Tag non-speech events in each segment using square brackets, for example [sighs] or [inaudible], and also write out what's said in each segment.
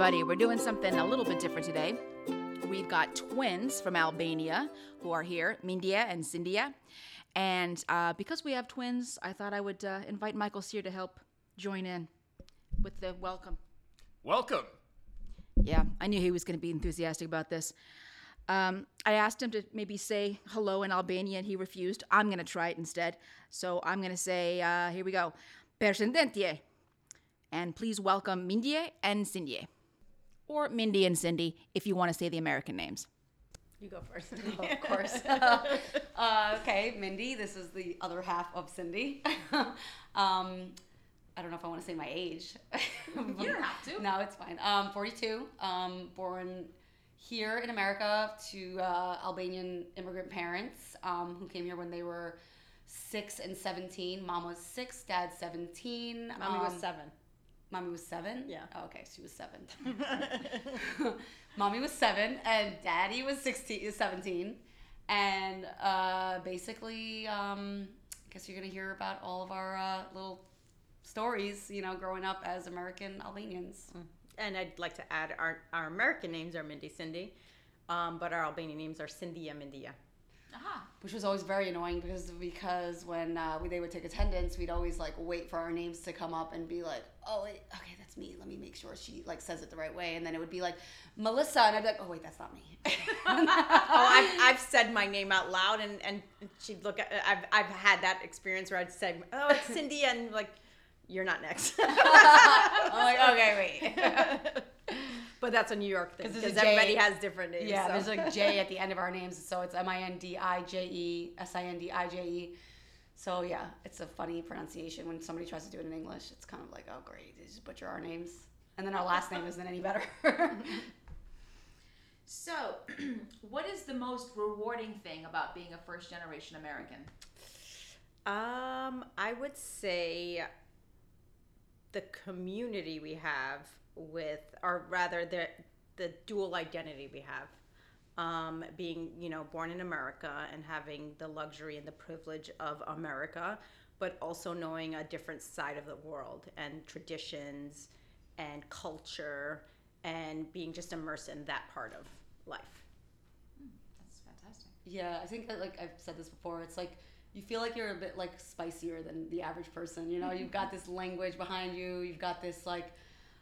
everybody. We're doing something a little bit different today. We've got twins from Albania who are here, Mindije and Sindije. And uh, because we have twins, I thought I would uh, invite Michael Sear to help join in with the welcome. Welcome. Yeah, I knew he was going to be enthusiastic about this. Um, I asked him to maybe say hello in Albanian, and he refused. I'm going to try it instead. So I'm going to say, uh, here we go. Përshëndetje. And please welcome Mindije and Cindy. Or Mindy and Cindy if you want to say the American names. You go first. Oh, of course. [laughs] [laughs] uh, okay, Mindy. This is the other half of Cindy. [laughs] um, I don't know if I want to say my age. You don't have to. No, it's fine. Um, 42. Um, born here in America to uh, Albanian immigrant parents um, who came here when they were six and 17. Mom was six, dad 17. Mommy was Um, seven. Mommy was seven? Yeah. Oh, okay, she was seven. [laughs] Mommy was seven, and daddy was 16, 17. And uh, basically, um, I guess you're going to hear about all of our uh, little stories, you know, growing up as American Albanians. And I'd like to add our, our American names are Mindy Sindije, um, but our Albanian names are Cindy and Mindije. Aha. Which was always very annoying because because when uh, we, they would take attendance, we'd always like wait for our names to come up and be like, oh wait, okay, that's me. Let me make sure she like says it the right way, and then it would be like Melissa, and I'd be like, oh wait, that's not me. [laughs] [laughs] Oh, I've, I've said my name out loud, and, and she'd look at. I've, I've had that experience where I'd say, "Oh, it's [laughs] Cindy," and like, "You're not next." I'm like, okay, wait. But that's a New York thing 'Cause because everybody has different names. Yeah, so. there's like J at the end of our [laughs] names, so it's M I N D I J E S I N D I J E. So yeah, it's a funny pronunciation when somebody tries to do it in English. It's kind of like, oh great, they just butcher our names, and then our last name isn't any better. [laughs] So, [clears throat] what is the most rewarding thing about being a first generation American? Um, I would say the community we have with, or rather the the dual identity we have. Um, being you know born in America and having the luxury and the privilege of America, but also knowing a different side of the world and traditions and culture and being just immersed in that part of life. That's fantastic. Yeah, I think that, like I've said this before. It's like you feel like you're a bit like spicier than the average person. You know, [laughs] you've got this language behind you. You've got this like,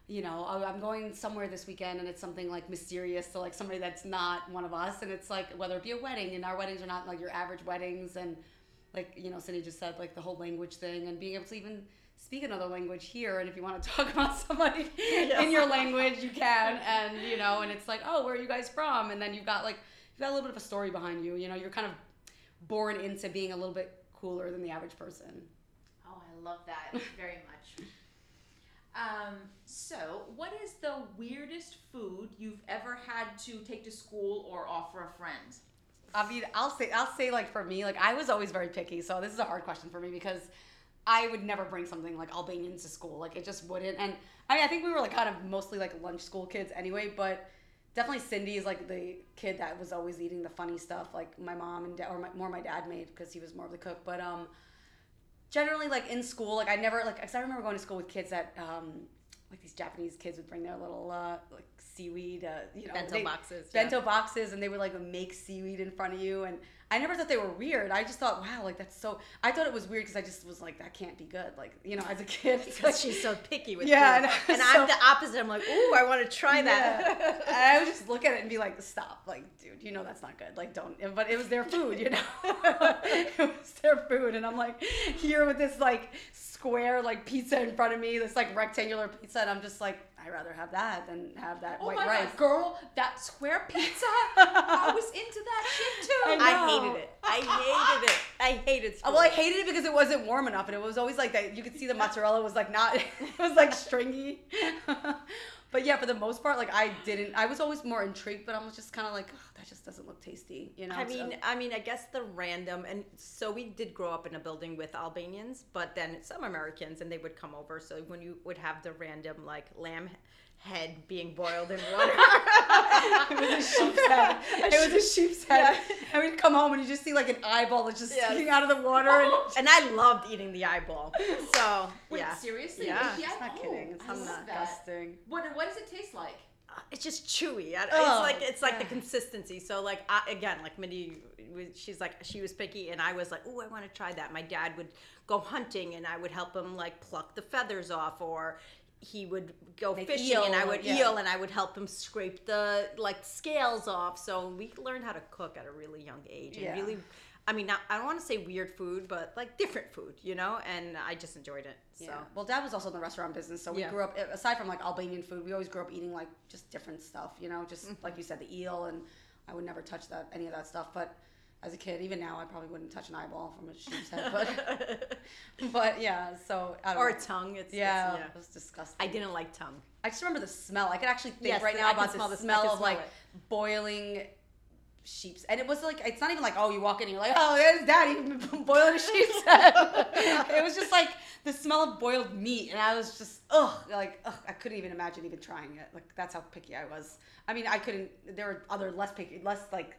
you know, oh, I'm going somewhere this weekend, and it's something like mysterious to like somebody that's not one of us. And it's like whether it be a wedding, and our weddings are not like your average weddings, and like you know, Cindy just said like the whole language thing, and being able to even speak another language here and if you want to [laughs] talk about somebody in your language you can and you know and it's like oh where are you guys from and then you've got like you've got a little bit of a story behind you you know you're kind of born into being a little bit cooler than the average person Oh, I love that very much. Um, so, what is the weirdest food you've ever had to take to school or offer a friend? I mean, I'll say, I'll say, like for me, like I was always very picky, so this is a hard question for me because I would never bring something like Albanian to school, like it just wouldn't. And I mean, I think we were like kind of mostly like lunch school kids anyway, but definitely Cindy is like the kid that was always eating the funny stuff, like my mom and dad, or my, more my dad made because he was more of the cook. But um, generally, like in school, like I never like, cause I remember going to school with kids that um, like these Japanese kids would bring their little uh, like seaweed, uh, you know, Bento they- boxes, yeah. bento boxes, and they would like make seaweed in front of you. And I never thought they were weird. I just thought, wow, like that's so. I thought it was weird because I just was like, that can't be good. Like you know, as a kid, it's like, Because she's so picky with Yeah, food. and and, was I'm the opposite. I'm like, ooh, I want to try that. Yeah. And I would just look at it and be like, stop, like, dude, you know that's not good. Like, don't. But it was their food, you know. [laughs] it was their food, and I'm like here with this like square like pizza in front of me, this like rectangular pizza, and I'm just like, I'd rather have that than have that Oh white my rice. god, girl, that square pizza! I [laughs] was into that shit too. I I hated it. I hated it. I hated school. [laughs] well, I hated it because it wasn't warm enough, and it was always like that. You could see the mozzarella was like not. [laughs] It was like stringy. but yeah, for the most part, like I didn't. I was always more intrigued, but I was just kind of like, "Ugh, that just doesn't look tasty, you know. I so- mean, I mean, I guess the random, and so we did grow up in a building with Albanians, but then some Americans, and they would come over. So when you would have the random like lamb head being boiled in water, [laughs] [laughs] it was a sheep's head. It was a sheep's head. And we'd come home and you just see like an eyeball that's just Yes. sticking out of the water. And oh, and I loved eating the eyeball. So Wait, yeah, seriously? Yeah. With the I'm not kidding. Oh, It's I love not that. disgusting. What, what does it taste like? It's just chewy. I- Oh, it's like it's like the consistency. So like I, again, like Mindy, she's like she was picky, and I was like, oh, I want to try that. My dad would go hunting, and I would help him like pluck the feathers off, or he would go fishing, and I would yeah. eel, and I would help him scrape the like scales off. So we learned how to cook at a really young age, and Yeah. really. I mean, not, I don't want to say weird food, but like different food, you know, and I just enjoyed it. So Yeah. Well, dad was also in the restaurant business, so we Yeah. grew up. Aside from like Albanian food, we always grew up eating like just different stuff. You know, just Mm-hmm. like you said, the eel, and I would never touch that any of that stuff. But as a kid, even now, I probably wouldn't touch an eyeball from a sheep's head. But [laughs] but yeah, so or know. a tongue. It's, Yeah, it's- it was disgusting. I didn't like tongue. I just remember the smell. I could actually think Yes, right now about smell the this- I smell of smell like it. boiling sheep's and it was like it's not even like oh you walk in and you're like oh there's daddy [laughs] boiling a sheep's head. [laughs] It was just like the smell of boiled meat and i was just ugh like ugh, i couldn't even imagine even trying it. Like that's how picky i was. I mean i couldn't there were other less picky less like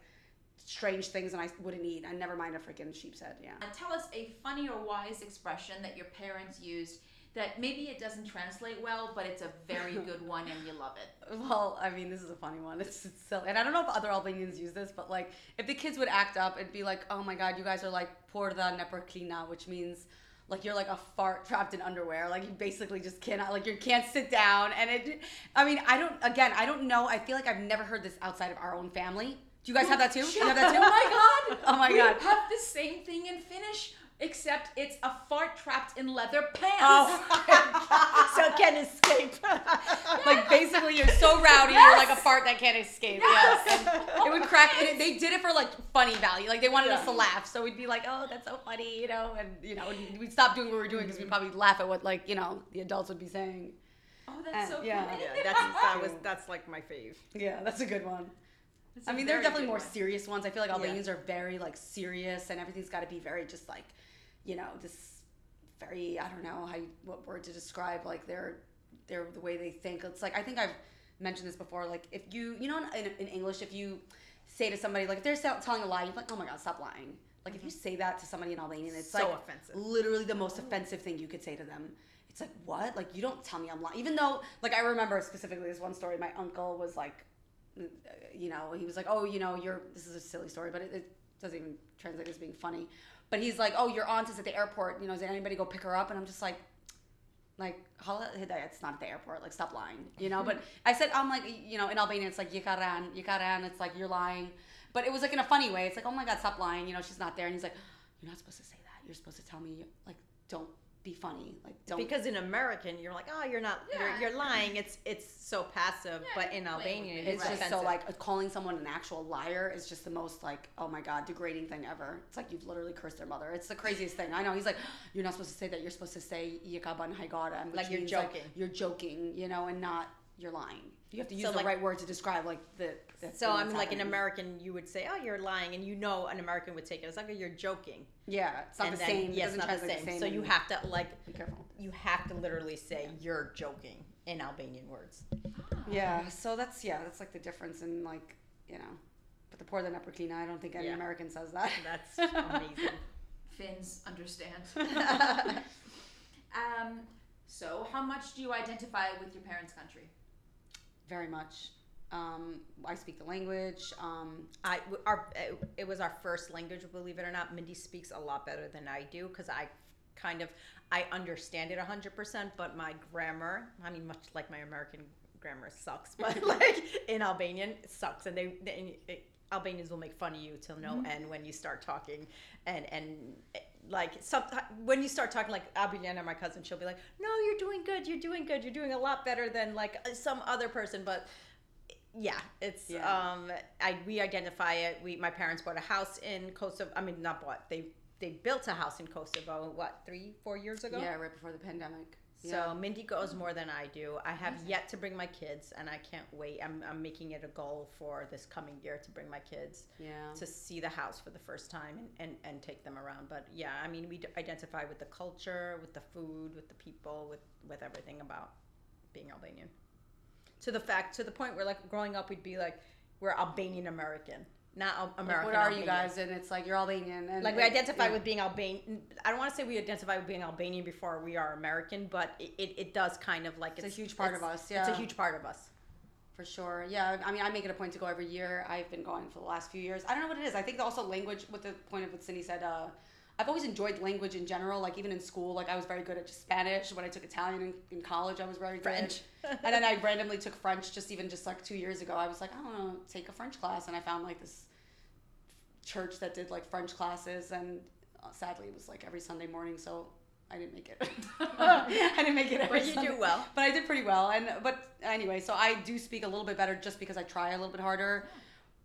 strange things and i wouldn't eat. I never mind a freaking sheep's head yeah. Tell us a funny or wise expression that your parents used that maybe it doesn't translate well, but it's a very [laughs] good one and you love it. Well, I mean, this is a funny one. [laughs] It's, it's silly. And I don't know if other Albanians use this, but like, if the kids would act up, it'd be like, oh my god, you guys are like porda neperklina, which means like you're like a fart trapped in underwear. Like you basically just cannot, like you can't sit down. And it, I mean, I don't, again, I don't know. I feel like I've never heard this outside of our own family. Do you guys have that too? You have that [laughs] too? Oh my god! Oh my we God. have the same thing in Finnish, except it's a fart trapped in leather pants. Oh. [laughs] so it can't escape. [laughs] like basically you're so rowdy you're like a fart that can't escape yes, And it would crack and it, they did it for like funny value like they wanted us to laugh so we'd be like oh that's so funny you know and you know we'd stop doing what we were doing because we'd probably laugh at what like you know the adults would be saying Oh, that's Uh, so yeah. funny. yeah, that's that was [laughs] that's like my fave. yeah that's a good one That's I a mean, there are definitely more one. serious ones. I feel like Yeah. Albanians are very like serious, and everything's got to be very just like, you know, this very I don't know how you, what word to describe like their their the way they think. It's like I think I've mentioned this before. Like if you you know in, in English if you say to somebody like if they're tell- telling a lie, you're like oh my god stop lying. Like if you mm-hmm. say that to somebody in Albanian, it's So like offensive. literally the most offensive thing you could say to them. It's like what? Like you don't tell me I'm lying. Even though like I remember specifically this one story. My uncle was like uh, you know, he was like, oh, you know, you're, this is a silly story, but it, it doesn't even translate as being funny. But he's like, oh, your aunt is at the airport. You know, does anybody go pick her up? And I'm just like, like, hala not at the airport. Like, stop lying, you know? But [laughs] I said, I'm like, you know, in Albanian, it's like, yikaran, yikaran. It's like, you're lying. But it was like in a funny way. It's like, oh my God, stop lying. You know, she's not there. And he's like, you're not supposed to say that. You're supposed to tell me, like, don't be funny. Like, don't. Because in American, you're like, oh, you're not, Yeah. you're, you're lying. [laughs] It's it's so passive, Yeah, but in you're playing Albanian, with it. it's, It's just offensive. so like calling someone an actual liar is just the most like oh my god degrading thing ever. It's like you've literally cursed their mother. It's the craziest thing. I know. He's like you're not supposed to say that. You're supposed to say yakaban haigara, which Like you're means, joking. you're joking, you know, and not you're lying. You have to use So, the like- right word to describe like the. the So I that's mean, like an. American, you would say, "Oh, you're lying," and you know an American would take it as like, "Oh, "You're joking." Yeah, it's not and the then, same. It Yeah, it's doesn't not the translate same. So you have to like, be careful. you have to literally say, "You're joking" in Albanian words. Yeah, so that's yeah, that's like the difference in like you know, but the poor the neperklina. I don't think any Yeah. American says that. That's [laughs] amazing. Finns understand. [laughs] um, so, how much do you identify with your parents' country? Very much. Um, I speak the language. Um, I our it was our first language, believe it or not. Mindy speaks a lot better than I do because I kind of I understand it hundred percent, but my grammar, I mean, much like my American grammar sucks, but [laughs] like in Albanian, it sucks, and they, they it, Albanians will make fun of you till no end when you start talking, and and like some when you start talking like Abilena, my cousin, she'll be like, "No, you're doing good. You're doing good. You're doing a lot better than like some other person." But yeah, it's Yeah. um I we identify it. We my parents bought a house in Kosovo. I mean, not bought. They they built a house in Kosovo. What three four years ago? yeah, right before the pandemic. So Mindy goes more than I do. I have yet to bring my kids, and I can't wait. I'm, I'm making it a goal for this coming year to bring my kids yeah. to see the house for the first time and, and, and take them around. But yeah, I mean, we identify with the culture, with the food, with the people, with, with everything about being Albanian. To the fact, to the point where like growing up, we'd be like, we're Albanian American, not Al- Like, American. what are you guys? And it's like you're Albanian. And Like we it- identify yeah. with being Albanian. I don't want to say we identify with being Albanian before we are American, but it, it, it does kind of like It's a huge part of us, Yeah, It's a huge part of us. For sure. Yeah. I mean, I make it a point to go every year. I've been going for the last few years. I don't know what it is. I think also language, with the point of what Cindy said, uh, I've always enjoyed language in general. Like even in school, like I was very good at just Spanish. When I took Italian in, in college, I was very good. French. and then I randomly took French just even just like two years ago. I was like, I want to take a French class. And I found like this church that did like French classes. And uh, sadly, it was like every Sunday morning. So I didn't make it. [laughs] I didn't make it. Every But you Sunday. do well. But I did pretty well. And but anyway, so I do speak a little bit better just because I try a little bit harder.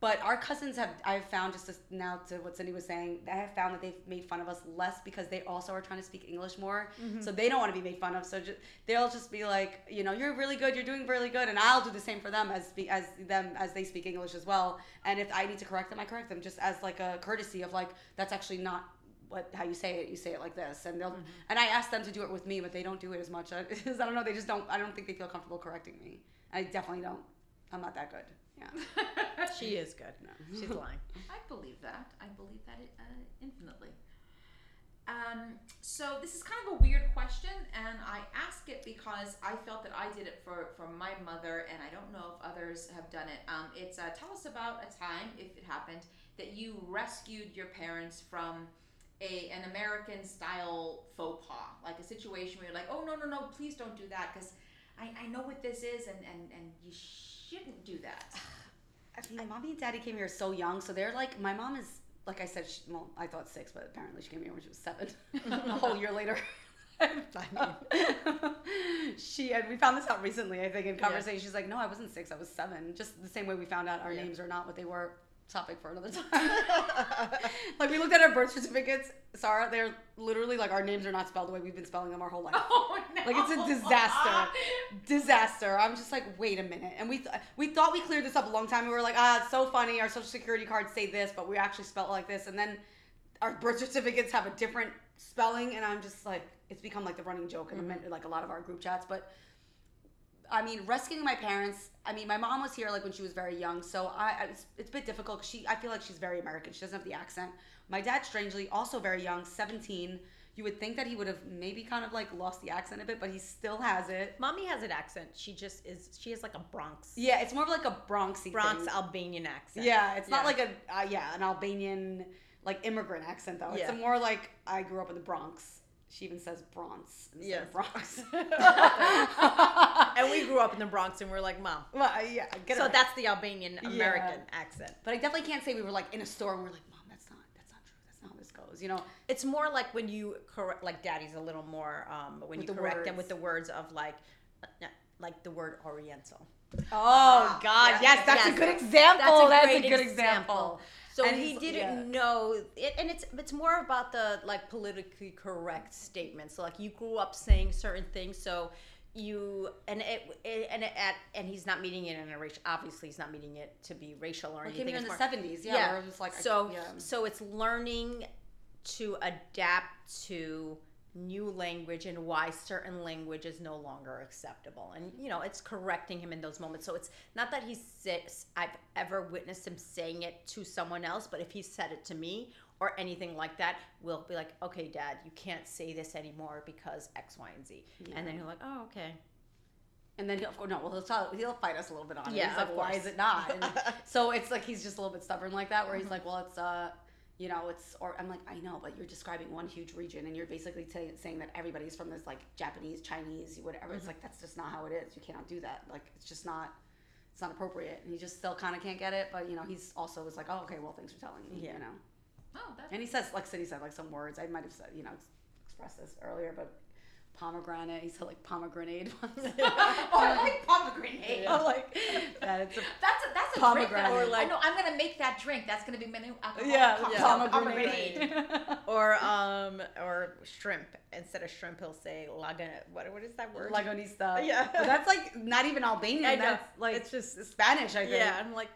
But our cousins have I've found just as now to what Cindy was saying, I have found that they've made fun of us less because they also are trying to speak English more. Mm-hmm. So they don't want to be made fun of. So just, they'll just be like, you know, you're really good, you're doing really good, and I'll do the same for them as as them as they speak English as well. And if I need to correct them, I correct them just as like a courtesy of like that's actually not what how you say it you say it like this and they'll mm-hmm. and i ask them to do it with me but they don't do it as much [laughs] I, I don't know they just don't i don't think they feel comfortable correcting me i definitely don't i'm not that good yeah [laughs] She is good. No. She's [laughs] lying. I believe that. I believe that uh, infinitely. Um, so this is kind of a weird question, and I ask it because I felt that I did it for, for my mother, and I don't know if others have done it. Um, it's uh, tell us about a time, if it happened, that you rescued your parents from a an American style faux pas, like a situation where you're like, oh no no no, please don't do that, because I, I know what this is, and, and, and you shouldn't do that. [sighs] I, my mommy and daddy came here so young so they're like my mom is like i said she, well i thought six but apparently she came here when she was seven. [laughs] A whole year later. [laughs] [laughs] She and we found this out recently i think in conversation. She's like no i wasn't six i was seven. Just the same way we found out our Yeah. names are not what they were topic for another [laughs] time like we looked at our birth certificates sarah they're literally like our names are not spelled the way we've been spelling them our whole life [laughs] Oh no! like it's a disaster, disaster. I'm just like, wait a minute. And we th- we thought we cleared this up a long time. We were like, ah, it's so funny. Our social security cards say this, but we actually spell it like this. And then our birth certificates have a different spelling, and I'm just like, it's become like the running joke in the min- like a lot of our group chats. But I mean, rescuing my parents. I mean, my mom was here like when she was very young, so I, I it's, it's a bit difficult. she, I feel like she's very American. She doesn't have the accent. My dad, strangely, also very young, 17. You would think that he would have maybe kind of like lost the accent a bit, but he still has it. Mommy has an accent. She just is. She has like a Bronx, Yeah, it's more of like a Bronxy Bronx thing. Albanian accent. Yeah, it's not like a uh, yeah an Albanian like immigrant accent though. It's Yeah. more like I grew up in the Bronx. She even says Bronx instead Yes. of Bronx. [laughs] [laughs] and we grew up in the Bronx, and we're like, mom. well, yeah, get So right. that's the Albanian American accent. But I definitely can't say we were like in a store and we're like, mom, that's not that's not true. That's not how this goes. You know, It's more like when you correct, like daddy's a little more um, when With you the correct them with the words of like, uh, like the word Oriental. Oh God, yeah. yes, that's Yes. a good example. That's a, great good example. So And he didn't yeah. know it, and it's it's more about the like politically correct statements. So like you grew up saying certain things, so you and it, it and it, at and he's not meaning it in a racial. Obviously, he's not meaning it to be racial or We anything. came in the seventies, yeah. Where it was like so yeah. so it's learning to adapt to new language and why certain language is no longer acceptable and you know it's correcting him in those moments so it's not that he's says i've ever witnessed him saying it to someone else but if he said it to me or anything like that we'll be like okay dad you can't say this anymore because x y and z and then you're like oh okay And then he'll, of course, no, well, he'll tell, he'll fight us a little bit on it. Yeah, he's like, of why is it not? And [laughs] so it's like he's just a little bit stubborn like that, where he's Mm-hmm. like, well, it's uh, you know, it's or I'm like, I know, but you're describing one huge region, and you're basically t- saying that everybody's from this like Japanese, Chinese, whatever. Mm-hmm. It's like that's just not how it is. You cannot do that. Like it's just not. It's not appropriate, and he just still kind of can't get it. But you know, he's also was like, oh, okay, well, thanks for telling me. Yeah. You know, Oh, that's and he says, like Cindy said, like some words. I might have said, you know, expressed this earlier, but pomegranate. He said like pomegranate once. oh, I like pomegranate. I'm like, that it's a [laughs] That's a, that's a Pomegranate. drink. That, Or I like- know. I'm gonna make that drink. That's gonna be my new alcohol. yeah, cocktail, pomegranate. [laughs] or um or shrimp instead of shrimp he'll say lagana what what is that word Lagonista. Yeah. but that's like not even Albanian. I know. That's like It's just- Spanish. I think. yeah i'm like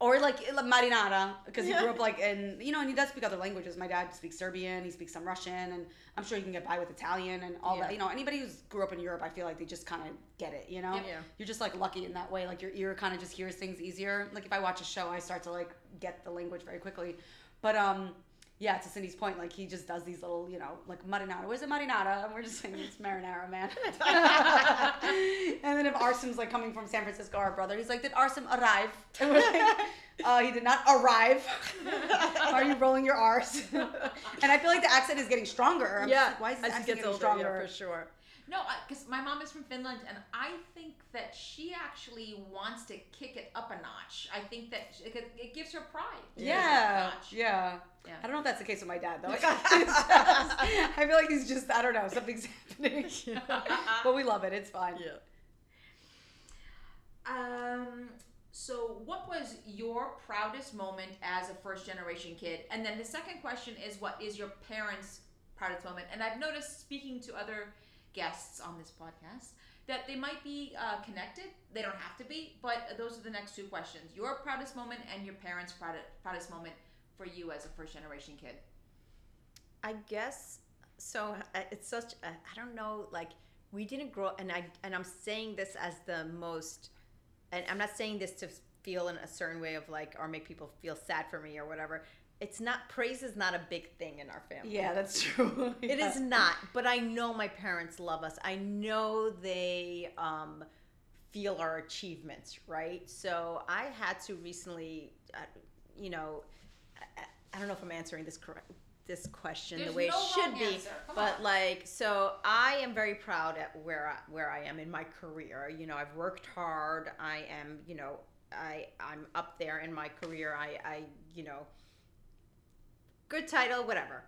Or like marinara because he grew up like in you know and he does speak other languages. My dad speaks Serbian. He speaks some Russian, and I'm sure he can get by with Italian and all Yeah. that. You know, anybody who's grew up in Europe, I feel like they just kind of get it. You know, Yeah. you're just like lucky in that way. Like your ear kind of just hears things easier. Like if I watch a show, I start to like get the language very quickly. But um, yeah, to Cindy's point, like he just does these little, you know, like marinara. Where's the marinara? And we're just saying it's marinara, man. [laughs] and then if Arsim's like coming from San Francisco, our brother, he's like, did Arsim arrive? And we're like, uh, he did not arrive. [laughs] Are you rolling your R's? [laughs] and I feel like the accent is getting stronger. I'm just like, why is the accent getting older, stronger? yeah, for sure. No, because my mom is from Finland, and I think that she actually wants to kick it up a notch. I think that she, it, it gives her pride. to kick it up a Yeah, yeah. Yeah. I don't know if that's the case with my dad though. [laughs] [laughs] I feel like he's just I don't know something's [laughs] happening, but we love it. It's fine. Yeah. Um. So, what was your proudest moment as a first generation kid? And then the second question is, what is your parents' proudest moment? And I've noticed speaking to other guests on this podcast that they might be uh, connected. They don't have to be, but those are the next two questions: your proudest moment and your parents' proudest proudest moment for you as a first generation kid. I guess so. It's such I don't know. Like we didn't grow, and I and I'm saying this as the most, and I'm not saying this to feel in a certain way of like or make people feel sad for me or whatever. It's not praise is not a big thing in our family. Yeah, that's true. [laughs] It is not, but I know my parents love us. I know they um, feel our achievements, right? So I had to recently, uh, you know, I, I don't know if I'm answering this correct this question There's the way no it should be, but on. like, so I am very proud at where I, where I am in my career. You know, I've worked hard. I am, you know, I I'm up there in my career. I I you know good title, whatever.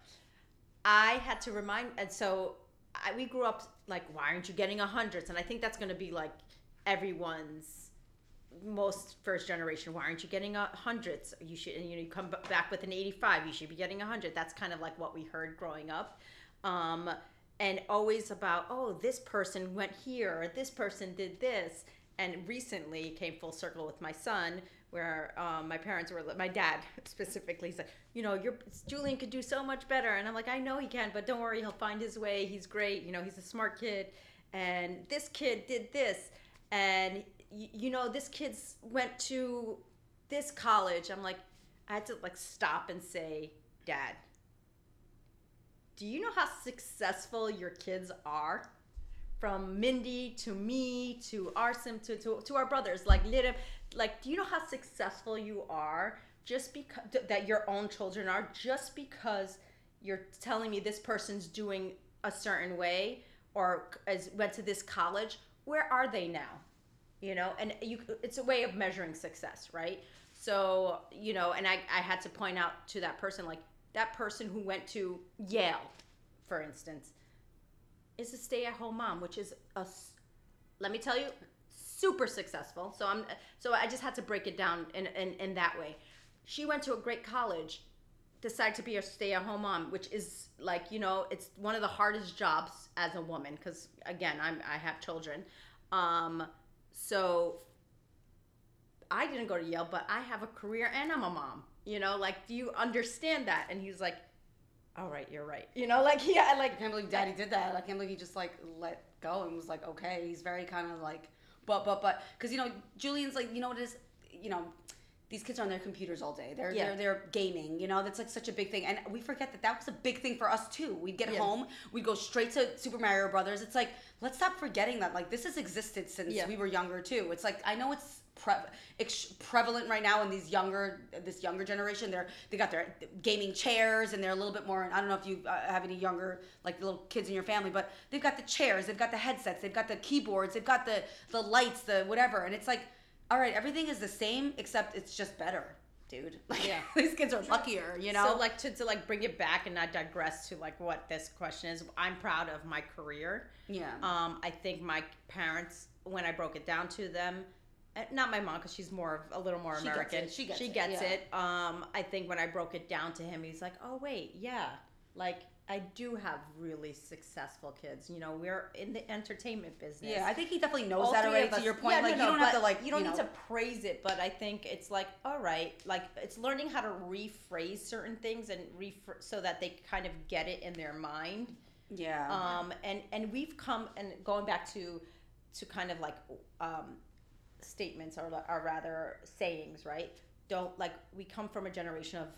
I had to remind, and so I, we grew up like, why aren't you getting a hundreds? And I think that's going to be like everyone's most first generation. Why aren't you getting a hundreds? You should, and you know, you come back with an eighty-five. You should be getting a hundred. That's kind of like what we heard growing up, um, and always about, oh, this person went here, or this person did this. And recently came full circle with my son, where um, my parents were, my dad [laughs] specifically said, you know, your Julian could do so much better, and I'm like, I know he can, but don't worry, he'll find his way. He's great, you know, he's a smart kid, and this kid did this, and y- you know, this kid's went to this college. I'm like, I had to like stop and say, Dad, do you know how successful your kids are? From Mindy to me to Arsim to, to, to our brothers, like little, like, do you know how successful you are just because that your own children are just because you're telling me this person's doing a certain way or as went to this college? Where are they now? you know and you it's a way of measuring success right so you know and i i had to point out to that person like that person who went to yale for instance is a stay-at-home mom which is a let me tell you super successful so i'm so i just had to break it down in in, in that way she went to a great college decided to be a stay-at-home mom which is like you know it's one of the hardest jobs as a woman because again i'm i have children um so I didn't go to Yale, but I have a career and I'm a mom. You know, like, do you understand that? And he's like, all right, you're right. You know, like, [laughs] yeah, like, I can't believe Daddy did that. I can't believe he just like let go and was like, okay. He's very kind of like, but but but because you know Julian's like, you know what it is, you know. These kids are on their computers all day. They're, Yeah. they're they're gaming. You know that's like such a big thing, and we forget that that was a big thing for us too. We'd get Yeah. home, we'd go straight to Super Mario Brothers. It's like let's stop forgetting that like this has existed since Yeah. we were younger too. It's like I know it's pre- ex- prevalent right now in these younger this younger generation. They're they got their gaming chairs and they're a little bit more. I don't know if you uh, have any younger like little kids in your family, but they've got the chairs, they've got the headsets, they've got the keyboards, they've got the the lights, the whatever, and it's like, all right, everything is the same except it's just better, dude. [laughs] Like, Yeah. these kids are luckier, you know. So like to, to like bring it back and not digress to like what this question is. I'm proud of my career. yeah. Um, I think my parents, when I broke it down to them, eh, not my mom because she's more of a little more She gets American. it, she gets she it, gets yeah. it. Um, I think when I broke it down to him, he's like, "Oh wait, yeah, like I do have really successful kids. You know, we're in the entertainment business. yeah, I think he definitely knows All that already. To your point, yeah, like no, you don't have to like you don't know, need to praise it, but I think it's like all right, like it's learning how to rephrase certain things and rephr- so that they kind of get it in their mind. Yeah. Um, and and we've come and going back to to kind of like um, statements or or rather sayings, right? Don't like we come from a generation of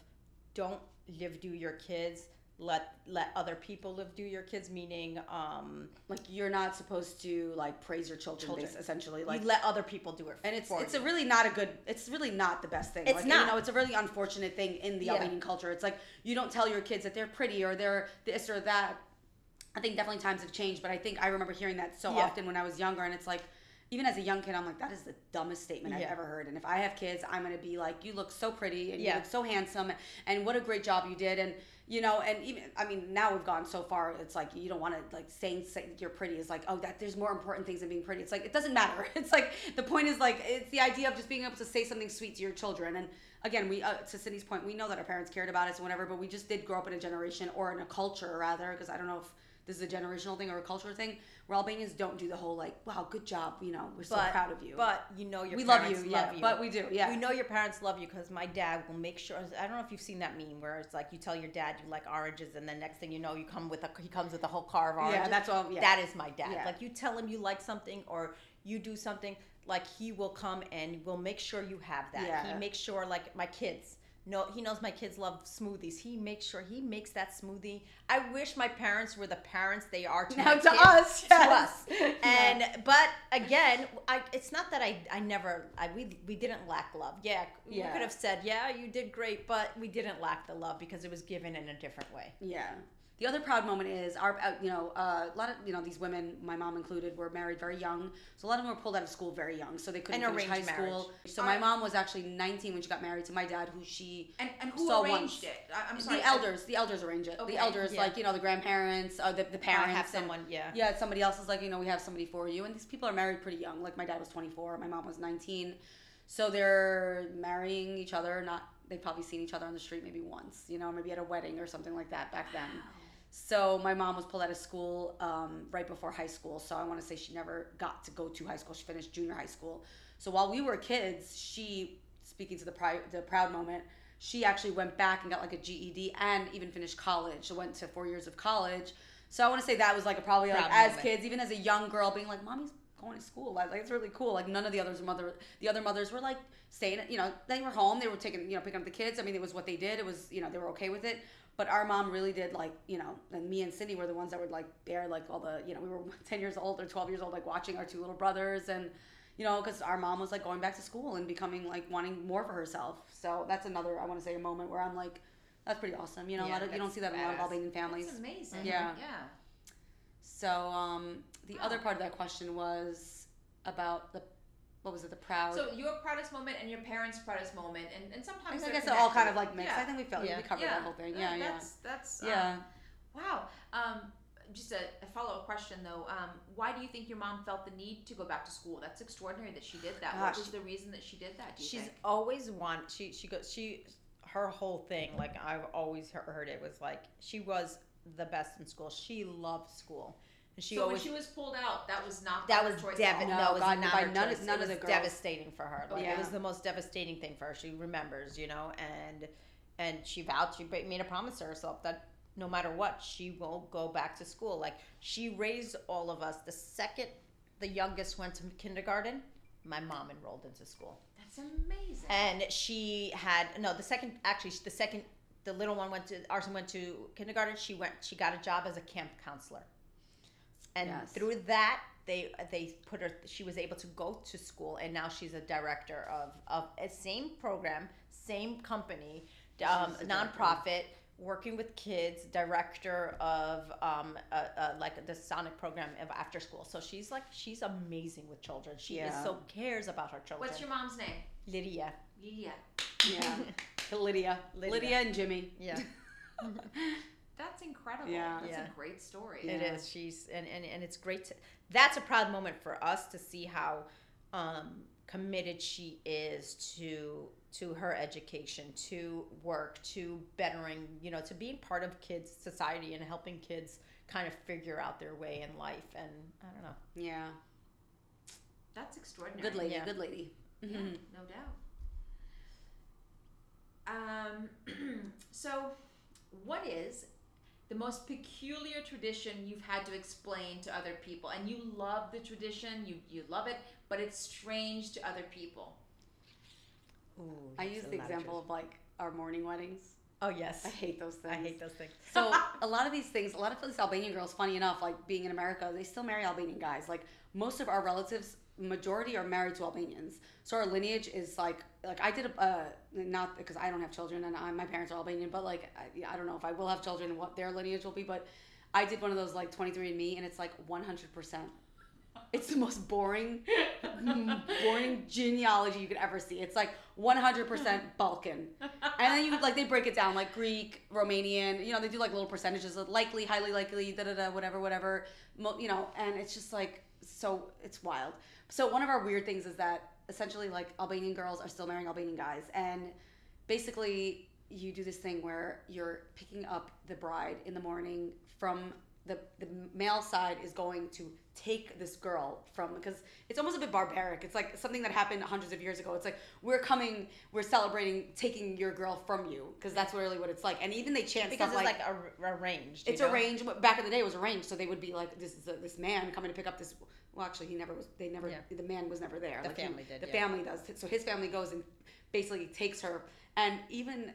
don't live do your kids let let other people live do your kids meaning um Like you're not supposed to like praise your children, Children. bas- essentially. Like you let other people do it and it's it's you. a really not a good it's really not the best thing It's like, not. you know it's a really unfortunate thing in the Yeah. albanian culture it's like you don't tell your kids that they're pretty or they're this or that i think definitely times have changed but i think i remember hearing that so Yeah. often when i was younger and it's like even as a young kid i'm like that is the dumbest statement i've ever heard and if i have kids i'm to be like you look so pretty and you Yeah. look so handsome and what a great job you did and you know and even i mean now we've gone so far it's like you don't want to like saying, say you're pretty is like oh that there's more important things than being pretty. It's like it doesn't matter. [laughs] It's like the point is like it's the idea of just being able to say something sweet to your children. And again we uh, to cindy's point we know that our parents cared about us and whatever but we just did grow up in a generation or in a culture rather because i don't know if this is a generational thing or a cultural thing where albanians don't do the whole like wow good job you know we're so but, proud of you But you know your we love parents you yeah love you. but we do yeah We know your parents love you because my dad will make sure. I don't know if you've seen that meme where it's like you tell your dad you like oranges, and then next thing you know, you come with a he comes with a whole car of oranges. yeah that's all yeah That is my dad. Yeah. Like you tell him you like something or you do something, like he will come and will make sure you have that. Yeah. He makes sure like my kids. No, he knows my kids love smoothies. He makes sure he makes that smoothie. I wish my parents were the parents they are to now [laughs] to kids, us to us. [laughs] And but again, I it's not that I I never I we we didn't lack love. Yeah, we Yeah. could have said yeah you did great, but we didn't lack the love because it was given in a different way. Yeah. The other proud moment is our, uh, you know, uh, a lot of, you know, these women, my mom included, were married very young. So a lot of them were pulled out of school very young. So they couldn't And finish high school. marriage. So my mom was actually 19 when she got married to my dad, who she, And, and who So arranged once- it? I, I'm sorry. the elders, the elders arrange it. Okay, The elders, yeah. like, you know, the grandparents, uh, the, the parents. I have and- someone, yeah. yeah, somebody else is like, you know, we have somebody for you. And these people are married pretty young. Like my dad was 24, my mom was 19. So they're marrying each other. Not, they've probably seen each other on the street maybe once, you know, maybe at a wedding or something like that back then. So my mom was pulled out of school um, right before high school. So I want to say she never got to go to high school. She finished junior high school. So while we were kids, she, speaking to the, pri- the proud moment, she actually went back and got like a GED and even finished college. So went to four years of college. So I want to say that was like a probably like Proud as kids, even as a young girl, being like, "Mommy's going to school." Like, like it's really cool. Like none of the others mother, the other mothers were like staying. You know, they were home. They were taking you know picking up the kids. I mean, it was what they did. It was you know they were okay with it. But our mom really did like you know, and me and Cindy were the ones that would like bear like all the you know we were [laughs] ten years old or twelve years old like watching our two little brothers and you know because our mom was like going back to school and becoming like wanting more for herself. So that's another I want to say a moment where I'm like. That's pretty awesome. You know, a Yeah, lot of, you don't see that in a lot of. Albanian families. That's amazing. Yeah. Yeah. So um, the other part of that question was about the what was it? The proud. So your proudest moment and your parents' proudest moment, and, and sometimes I sometimes guess they're they're all kind of like mixed. Yeah. I think we felt Yeah. we covered yeah. that whole thing. That- Yeah, yeah, That's that's um, yeah. Wow. Um, just a, a follow up question though. Um, why do you think your mom felt the need to go back to school? That's extraordinary that she did that. Gosh. What was the reason that she did that? Do you She's think? always want she she goes she her whole thing like I've always heard it was like she was the best in school. She loved school. And she so always when she was pulled out, that was not that was choice dev- no, all. No, it was God, not by her none of- choice. none it of the girls. devastating for her. Like Yeah. it was the most devastating thing for her. She remembers, you know, and and she vowed she made a promise to herself that no matter what, she will go back to school. Like she raised all of us. The second the youngest went to kindergarten, my mom enrolled into school That's amazing. and she had no the second actually the second the little one went to Arsim went to kindergarten she went she got a job as a camp counselor and Yes. through that they they put her she was able to go to school and now she's a director of of a same program same company um, She's director. nonprofit working with kids director of um, uh, uh, like the SONYC program of after school so she's like she's amazing with children she is so cares about her children What's your mom's name? lydia Yeah. yeah. [laughs] Lydia. Lydia. Lydia, and Jimmy. yeah [laughs] [laughs] That's incredible. Yeah. That's Yeah. a great story. It Yeah. is. She's and, and and it's great. To, that's a proud moment for us to see how um, committed she is to to her education, to work, to bettering, you know, to being part of kids' society and helping kids kind of figure out their way in life. And I don't know. Yeah. That's extraordinary. Good lady. Yeah. Good lady. Yeah, Mhm. no doubt. Um, [clears throat] so, what is the most peculiar tradition you've had to explain to other people? And you love the tradition, you, you love it, but it's strange to other people. Ooh, I use the lot of example of like our morning weddings. Oh yes. I hate those things. I hate those things. So [laughs] a lot of these things, a lot of these Albanian girls, funny enough, like being in America, they still marry Albanian guys. Like most of our relatives, majority are married to Albanians. So our lineage is like, like I did a, uh, not because I don't have children and I, my parents are Albanian, but like I, I don't know if I will have children and what their lineage will be, but I did one of those like 23andMe and it's like 100%. It's the most boring, boring genealogy you could ever see. It's like 100% Balkan. And then you like they break it down like Greek, Romanian, you know, they do like little percentages of likely, highly likely, da da da, whatever, whatever, you know, and it's just like so it's wild. So one of our weird things is that essentially like Albanian girls are still marrying Albanian guys and basically you do this thing where you're picking up the bride in the morning from the the male side is going to take this girl from because it's almost a bit barbaric. It's like something that happened hundreds of years ago. It's like we're coming, we're celebrating taking your girl from you because that's really what it's like. And even they chant because stuff it's like, like, ar- arranged. it's know? arranged. Back in the day, it was arranged, so they would be like, "This is a, this man coming to pick up this." Well, actually, he never was. They never. Yeah. The man was never there. The Like, he- family did, The yeah. family does. So his family goes and basically takes her, and even.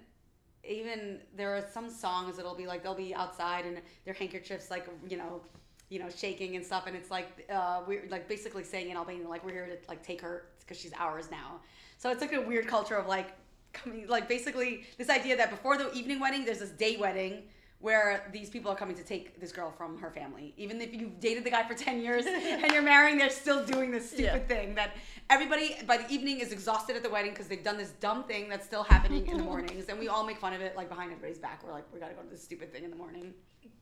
Even there are some songs that'll be like they'll be outside and their handkerchiefs like you know, you know shaking and stuff and it's like uh, we're like basically saying in Albanian like we're here to like take her because she's ours now. So it's like a weird culture of like coming like basically this idea that before the evening wedding there's this day wedding where these people are coming to take this girl from her family. Even if you've dated the guy for 10 years [laughs] and you're marrying, they're still doing this stupid Yeah. thing that everybody by the evening is exhausted at the wedding because they've done this dumb thing that's still happening in the [laughs] mornings. And we all make fun of it like behind everybody's back. We're like, we gotta go to this stupid thing in the morning.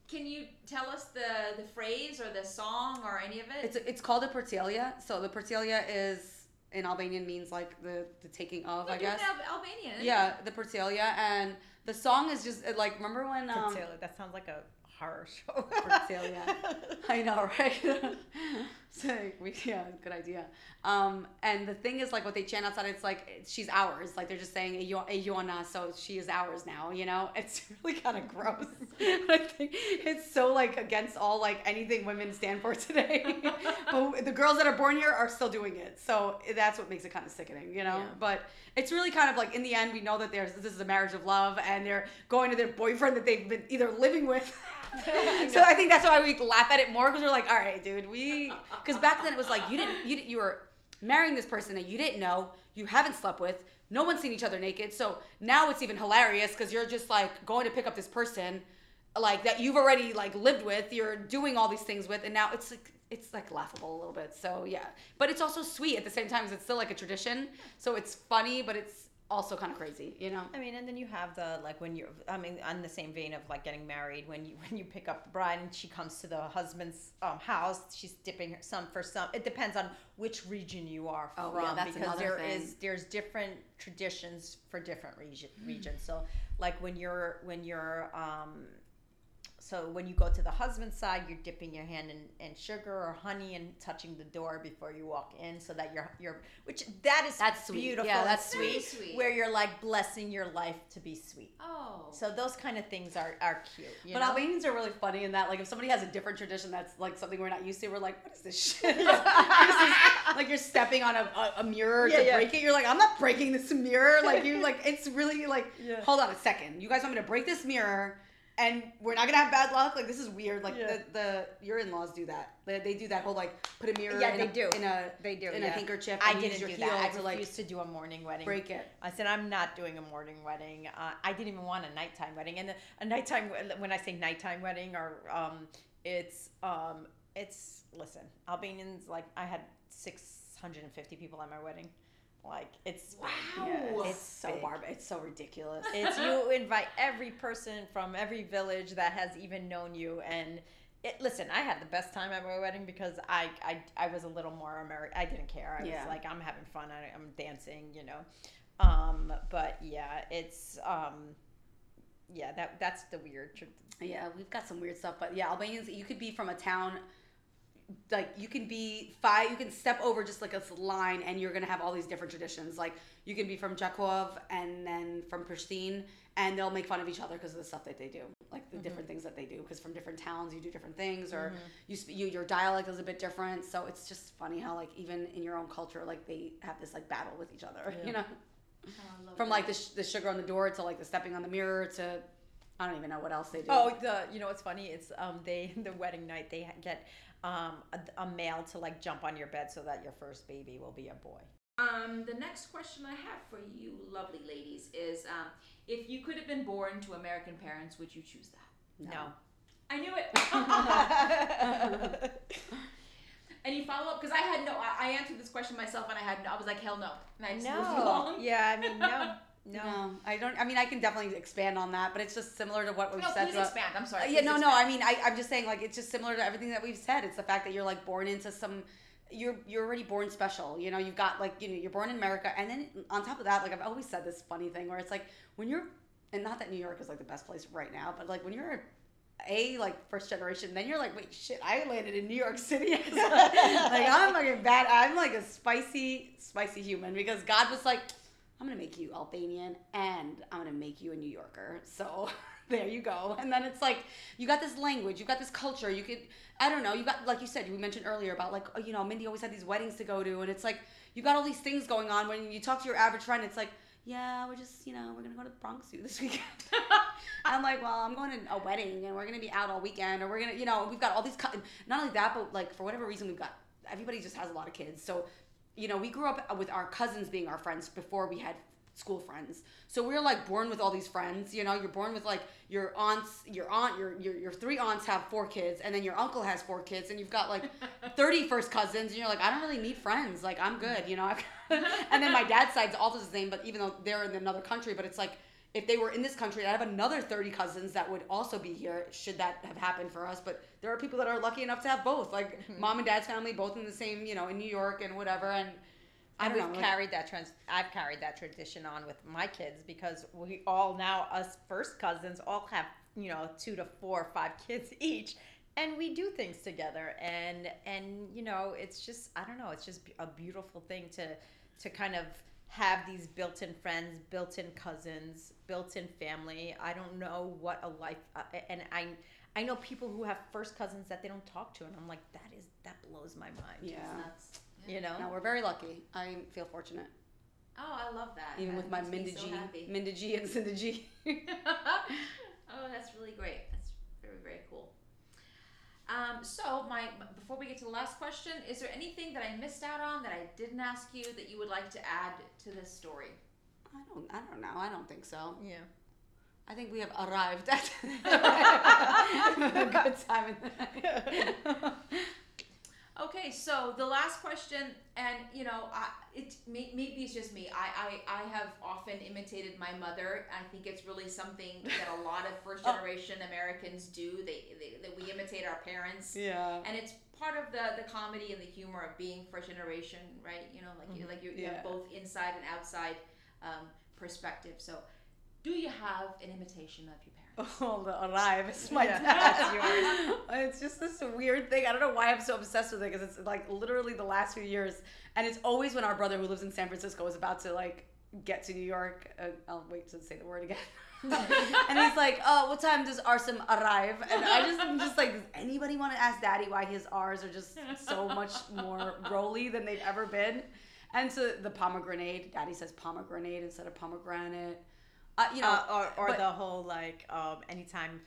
Can you tell us the the phrase or the song or any of it? It's it's called a pertelia. So the pertelia is in Albanian means like the the taking of, We I guess. in Al- Albanian. Yeah, the pertelia and the song is just like remember when um Fertility, that sounds like a horror show. Fertilia. [laughs] I know, right? [laughs] [laughs] so we, yeah, good idea. Um, and the thing is, like, what they chant outside, it's like she's ours. Like they're just saying "Ayona," so she is ours now. You know, [laughs] it's really kind of gross. [laughs] I think it's so like against all like anything women stand for today. but the girls that are born here are still doing it, so that's what makes it kind of sickening. You know, Yeah. but it's really kind of like in the end, we know that there's this is a marriage of love, and they're going to their boyfriend that they've been either living with. so I think that's why we laugh at it more because we're like, all right, dude, we because back then it was like you didn't you you were marrying this person that you didn't know, you haven't slept with, no one's seen each other naked. So now it's even hilarious because you're just like going to pick up this person like that you've already like lived with, you're doing all these things with, and now it's like it's like laughable a little bit. So yeah, but it's also sweet at the same time because it's still like a tradition. So it's funny, but it's also kind of crazy, you know. I mean, and then you have the like when you're. I mean, on the same vein of like getting married, when you [laughs] when you pick up the bride and she comes to the husband's um, house, she's dipping her some for some. It depends on which region you are Oh, from yeah, because there thing. is there's different traditions for different region regions. So like when you're when you're um, so when you go to the husband's side, you're dipping your hand in, in sugar or honey and touching the door before you walk in, so that you're you're which that is That's sweet. beautiful. Yeah, and that's Very sweet. sweet. Where you're like blessing your life to be sweet. Oh. So those kind of things are are cute. You but know? Albanians are really funny in that, like, if somebody has a different tradition that's like something we're not used to, we're like, what is this shit? [laughs] This is- like you're stepping on a, a, a mirror Yeah, to yeah. break it. You're like, I'm not breaking this mirror. Like you, like it's really like, [laughs] Yeah. hold on a second. You guys want me to break this mirror? And we're not gonna have bad luck. Like this is weird. Like Yeah. the, the your in laws do that. They, they do that whole like put a mirror. Yeah, in they a, do. in a They do, in a yeah. handkerchief. I and didn't do that. I to like refused to do a morning wedding. break it. I said I'm not doing a morning wedding. Uh, I didn't even want a nighttime wedding. And a nighttime when I say nighttime wedding, or um, it's um, it's listen, Albanians like I had 650 people at my wedding. Like it's. Wow. Yeah, It's so big. barb. It's so ridiculous. It's you [laughs] invite every person from every village that has even known you and it, listen, I had the best time at my wedding because I I, I was a little more American. I didn't care. I Yeah. was like, I'm having fun. I, I'm dancing, you know. Um, but yeah, it's um, yeah, that that's the weird. tr- Yeah, we've got some weird stuff, but yeah, Albanians. You could be from a town, like you can be five. You can step over just like a line, and you're gonna have all these different traditions. Like you can be from Jakov and then from Pristine, and they'll make fun of each other because of the stuff that they do, like the different mm-hmm. things that they do. Because from different towns, you do different things, or mm-hmm. you, sp- you your dialect is a bit different. So it's just funny how like even in your own culture, like they have this like battle with each other. [laughs] You know. Oh, I love From that. like the, sh- the sugar on the door to like the stepping on the mirror to I don't even know what else they do. Oh, the you know what's funny? It's um they [laughs] the wedding night they get um a, a male to like jump on your bed so that your first baby will be a boy. Um, the next question I have for you, lovely ladies, is um, if you could have been born to American parents, would you choose that? No. I knew it. [laughs] Any follow up? Because I had no. I, I answered this question myself, and I had no. I was like, hell no. And I just moved no. along. Yeah, I mean no. [laughs] No. No, I don't. I mean, I can definitely expand on that, but it's just similar to what we've No, said. please expand. I'm sorry. Uh, yeah, no, no. I mean, I, I'm just saying, like, it's just similar to everything that we've said. It's the fact that you're like born into some. You're you're already born special. You know, you've got like you know you're born in America, and then on top of that, like I've always said this funny thing where it's like when you're, and not that New York is like the best place right now, but like when you're a like first generation, then you're like, wait, shit, I landed in New York City. [laughs] like I'm like a bad. I'm like a spicy, spicy human because God was like, I'm gonna make you Albanian and I'm gonna make you a New Yorker. So [laughs] there you go. And then it's like you got this language, you got this culture. You could, I don't know, you got like you said, we mentioned earlier about like you know, Mindy always had these weddings to go to, and it's like you got all these things going on. When you talk to your average friend, it's like. Yeah, we're just, you know, we're gonna go to the Bronx Zoo this [laughs] weekend. I'm like, well, I'm going to a wedding and we're gonna be out all weekend, or we're gonna, you know, we've got all these. Not only that, but like for whatever reason, we've got everybody just has a lot of kids. So, you know, we grew up with our cousins being our friends before we had school friends. So we are like born with all these friends. You know, you're born with like your aunts, your aunt, your your your three aunts have four kids, and then your uncle has four kids, and you've got like [laughs] 30 first cousins, and you're like, I don't really need friends. Like I'm good, you know. [laughs] and then my dad's side's also the same, but even though they're in another country, but it's like if they were in this country, I have another 30 cousins that would also be here should that have happened for us. But there are people that are lucky enough to have both, like mm-hmm. mom and dad's family, both in the same, you know, in New York and whatever. And I And don't we've know. like- carried that trans. I've carried that tradition on with my kids because we all now us first cousins all have you know two to four or five kids [laughs] each, and we do things together. And and you know it's just I don't know it's just a beautiful thing to to kind of have these built-in friends, built-in cousins, built-in family. I don't know what a life uh, and I. I know people who have first cousins that they don't talk to, and I'm like, that is that blows my mind. yeah. Nuts. You know, No, we're very lucky. I feel fortunate, Oh, I love that. even That with my makes me Minda so G, happy. Mindije and Sindije. [laughs] oh, that's really great. That's very very cool. Um, so my before we get to the last question, is there anything that I missed out on that I didn't ask you that you would like to add to this story? I don't, I don't know. I don't think so. yeah. I think we have arrived at [laughs] [laughs] a good time. [laughs] In the night. Okay, so the last question, and you know, I, it may, maybe it's just me. I, I I have often imitated my mother. I think it's really something [laughs] that a lot of first generation Americans do. They, they that we imitate our parents. yeah. and it's part of the the comedy and the humor of being first generation, right? You know, like you like you, you Yeah. have both inside and outside um, perspective. So, do you have an imitation of your [laughs] Oh, the arrive. It's my Yeah, dad. [laughs] it's just this weird thing. I don't know why I'm so obsessed with it because it's like literally the last few years, and it's always when our brother who lives in San Francisco is about to like get to New York. Uh, I'll wait to say the word again. [laughs] and he's like, "Oh, what time does Arsim arrive?" And I just, I'm just like, does anybody want to ask Daddy why his R's are just so much more roly than they've ever been? And so the pomegranate, Daddy says pomegranate instead of pomegranate. Uh, you know, Uh, or or but- the whole like um anytime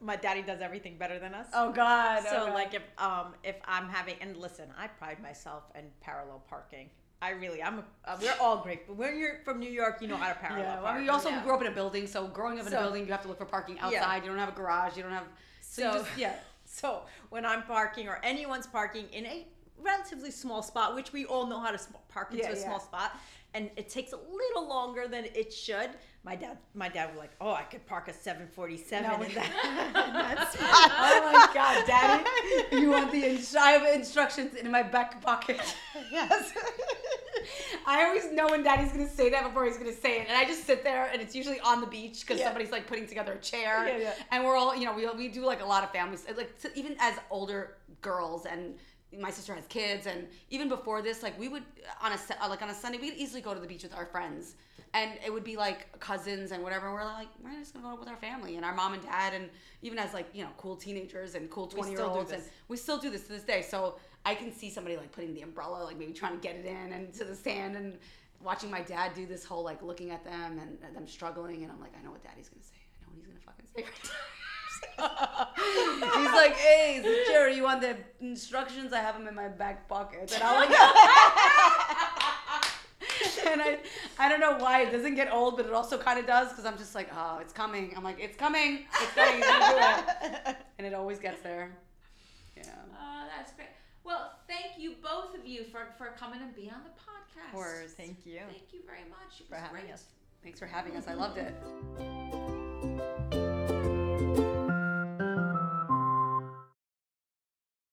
my daddy does everything better than us. Oh God! so oh, God. like if um if I'm having and listen, I pride myself in parallel parking. I really I'm a, uh, we're all great, but when you're from New York, you know how to parallel yeah, park. well, we also yeah. grew up in a building, so growing up in a building, you have to look for parking outside. Yeah. You don't have a garage. You don't have. So, So- just, yeah, So when I'm parking or anyone's parking in a relatively small spot, which we all know how to park into Yeah, a small spot, and it takes a little longer than it should. My dad, my dad was like, "Oh, I could park a 747 No. in that, in that spot." oh my God, Daddy! You [laughs] want the ins- I have instructions in my back pocket. [laughs] yes. [laughs] I always know when Daddy's gonna say that before he's gonna say it, and I just sit there, and it's usually on the beach because Yeah. somebody's like putting together a chair, Yeah, yeah. and we're all, you know, we we do like a lot of families, like even as older girls, and my sister has kids, and even before this, like we would on a uh, like on a Sunday, we could easily go to the beach with our friends, and it would be like cousins and whatever. We're like, we're just gonna go with our family and our mom and dad, and even as like you know cool teenagers and cool twenty year olds, and we still do this to this day. So I can see somebody like putting the umbrella, like maybe trying to get it in and to the sand, and watching my dad do this whole like looking at them and, and them struggling, and I'm like, I know what daddy's gonna say. I know what he's gonna fucking say. He's like, hey, Jerry, you want the instructions? I have them in my back pocket. And I'm like, [laughs] and I, I don't know why it doesn't get old, but it also kind of does because I'm just like, oh, it's coming. I'm like, it's coming. It's coming. Do it. [laughs] And it always gets there. Yeah. Oh, that's great. Well, thank you both of you for, for coming and being on the podcast. Of course. Thank you Thank you very much. It for was having great. us. Thanks for having us. I loved it. [laughs]